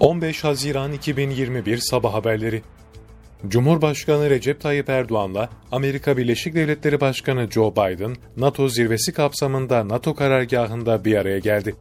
15 Haziran 2021 Sabah Haberleri Cumhurbaşkanı Recep Tayyip Erdoğan'la Amerika Birleşik Devletleri Başkanı Joe Biden, NATO zirvesi kapsamında NATO karargahında bir araya geldi.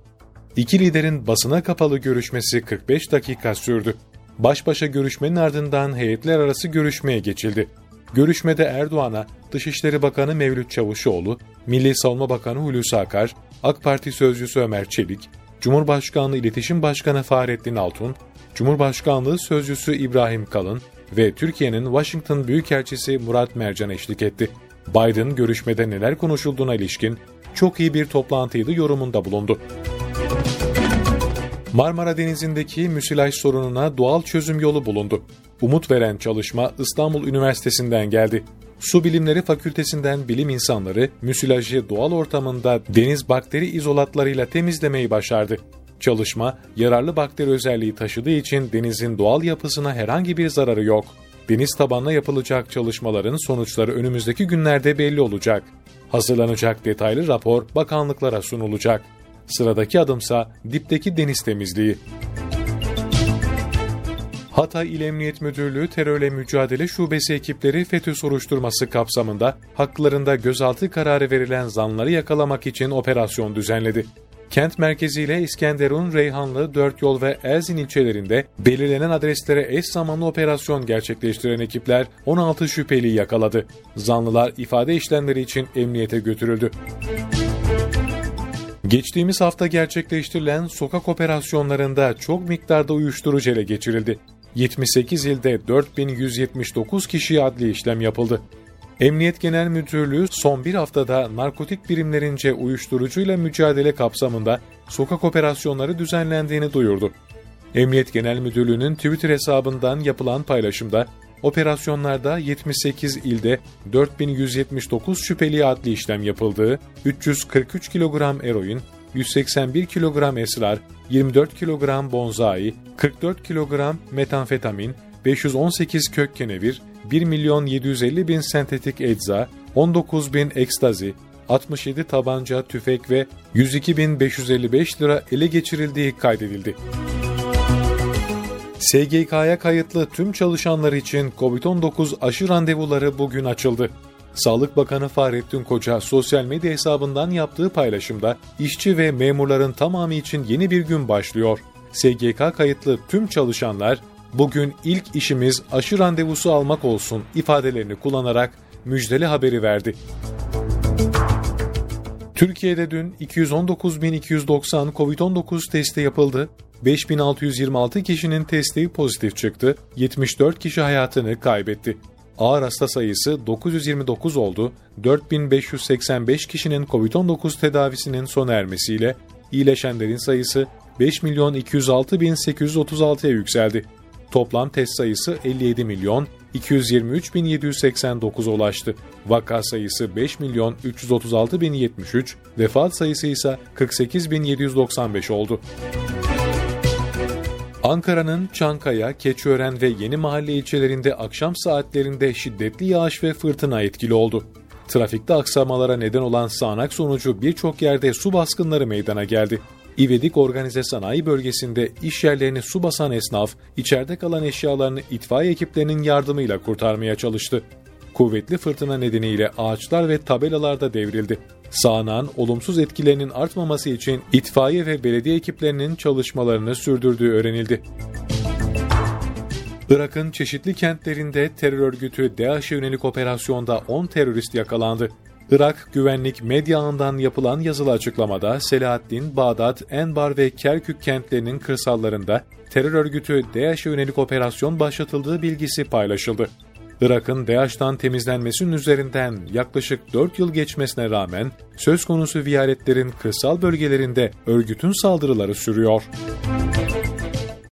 İki liderin basına kapalı görüşmesi 45 dakika sürdü. Baş başa görüşmenin ardından heyetler arası görüşmeye geçildi. Görüşmede Erdoğan'a Dışişleri Bakanı Mevlüt Çavuşoğlu, Milli Savunma Bakanı Hulusi Akar, AK Parti Sözcüsü Ömer Çelik, Cumhurbaşkanlığı İletişim Başkanı Fahrettin Altun, Cumhurbaşkanlığı Sözcüsü İbrahim Kalın ve Türkiye'nin Washington Büyükelçisi Murat Mercan eşlik etti. Biden görüşmede neler konuşulduğuna ilişkin çok iyi bir toplantıydı yorumunda bulundu. Marmara Denizi'ndeki müsilaj sorununa doğal çözüm yolu bulundu. Umut veren çalışma İstanbul Üniversitesi'nden geldi. Su Bilimleri Fakültesinden bilim insanları müsilajı doğal ortamında deniz bakteri izolatlarıyla temizlemeyi başardı. Çalışma, yararlı bakteri özelliği taşıdığı için denizin doğal yapısına herhangi bir zararı yok. Deniz tabanına yapılacak çalışmaların sonuçları önümüzdeki günlerde belli olacak. Hazırlanacak detaylı rapor bakanlıklara sunulacak. Sıradaki adımsa dipteki deniz temizliği. Hatay İl Emniyet Müdürlüğü Terörle Mücadele Şubesi ekipleri FETÖ soruşturması kapsamında haklarında gözaltı kararı verilen zanları yakalamak için operasyon düzenledi. Kent merkeziyle İskenderun, Reyhanlı, Dört Yol ve Erzin ilçelerinde belirlenen adreslere eş zamanlı operasyon gerçekleştiren ekipler 16 şüpheliyi yakaladı. Zanlılar ifade işlemleri için emniyete götürüldü. Geçtiğimiz hafta gerçekleştirilen sokak operasyonlarında çok miktarda uyuşturucu ele geçirildi. 78 ilde 4179 kişiye adli işlem yapıldı. Emniyet Genel Müdürlüğü son bir haftada narkotik birimlerince uyuşturucuyla mücadele kapsamında sokak operasyonları düzenlendiğini duyurdu. Emniyet Genel Müdürlüğü'nün Twitter hesabından yapılan paylaşımda operasyonlarda 78 ilde 4179 şüpheli adli işlem yapıldığı, 343 kilogram eroin, 181 kilogram esrar, 24 kilogram bonzai, 44 kilogram metanfetamin, 518 kök kenevir, 1 milyon 750 bin sentetik ecza, 19 bin ekstazi, 67 tabanca, tüfek ve 102.555 lira ele geçirildiği kaydedildi. SGK'ya kayıtlı tüm çalışanlar için COVID-19 aşı randevuları bugün açıldı. Sağlık Bakanı Fahrettin Koca sosyal medya hesabından yaptığı paylaşımda işçi ve memurların tamamı için yeni bir gün başlıyor. SGK kayıtlı tüm çalışanlar bugün ilk işimiz aşı randevusu almak olsun ifadelerini kullanarak müjdeli haberi verdi. Türkiye'de dün 219.290 COVID-19 testi yapıldı. 5626 kişinin testi pozitif çıktı. 74 kişi hayatını kaybetti. Ağır hasta sayısı 929 oldu. 4585 kişinin COVID-19 tedavisinin sona ermesiyle iyileşenlerin sayısı 5 milyon 206 bin 836'ya yükseldi. Toplam test sayısı 57 milyon 223 bin 789 ulaştı. Vaka sayısı 5 milyon 336 bin 73, vefat sayısı ise 48 bin 795 oldu. Ankara'nın Çankaya, Keçiören ve Yeni Mahalle ilçelerinde akşam saatlerinde şiddetli yağış ve fırtına etkili oldu. Trafikte aksamalara neden olan sağanak sonucu birçok yerde su baskınları meydana geldi. İvedik Organize Sanayi Bölgesi'nde iş yerlerini su basan esnaf, içeride kalan eşyalarını itfaiye ekiplerinin yardımıyla kurtarmaya çalıştı. Kuvvetli fırtına nedeniyle ağaçlar ve tabelalar da devrildi. Sağanağın olumsuz etkilerinin artmaması için itfaiye ve belediye ekiplerinin çalışmalarını sürdürdüğü öğrenildi. Irak'ın çeşitli kentlerinde terör örgütü DAEŞ'e yönelik operasyonda 10 terörist yakalandı. Irak güvenlik medya ağından yapılan yazılı açıklamada Selahaddin, Bağdat, Enbar ve Kerkük kentlerinin kırsallarında terör örgütü DAEŞ'e yönelik operasyon başlatıldığı bilgisi paylaşıldı. Irak'ın DAEŞ'tan temizlenmesinin üzerinden yaklaşık 4 yıl geçmesine rağmen söz konusu viyaletlerin kırsal bölgelerinde örgütün saldırıları sürüyor.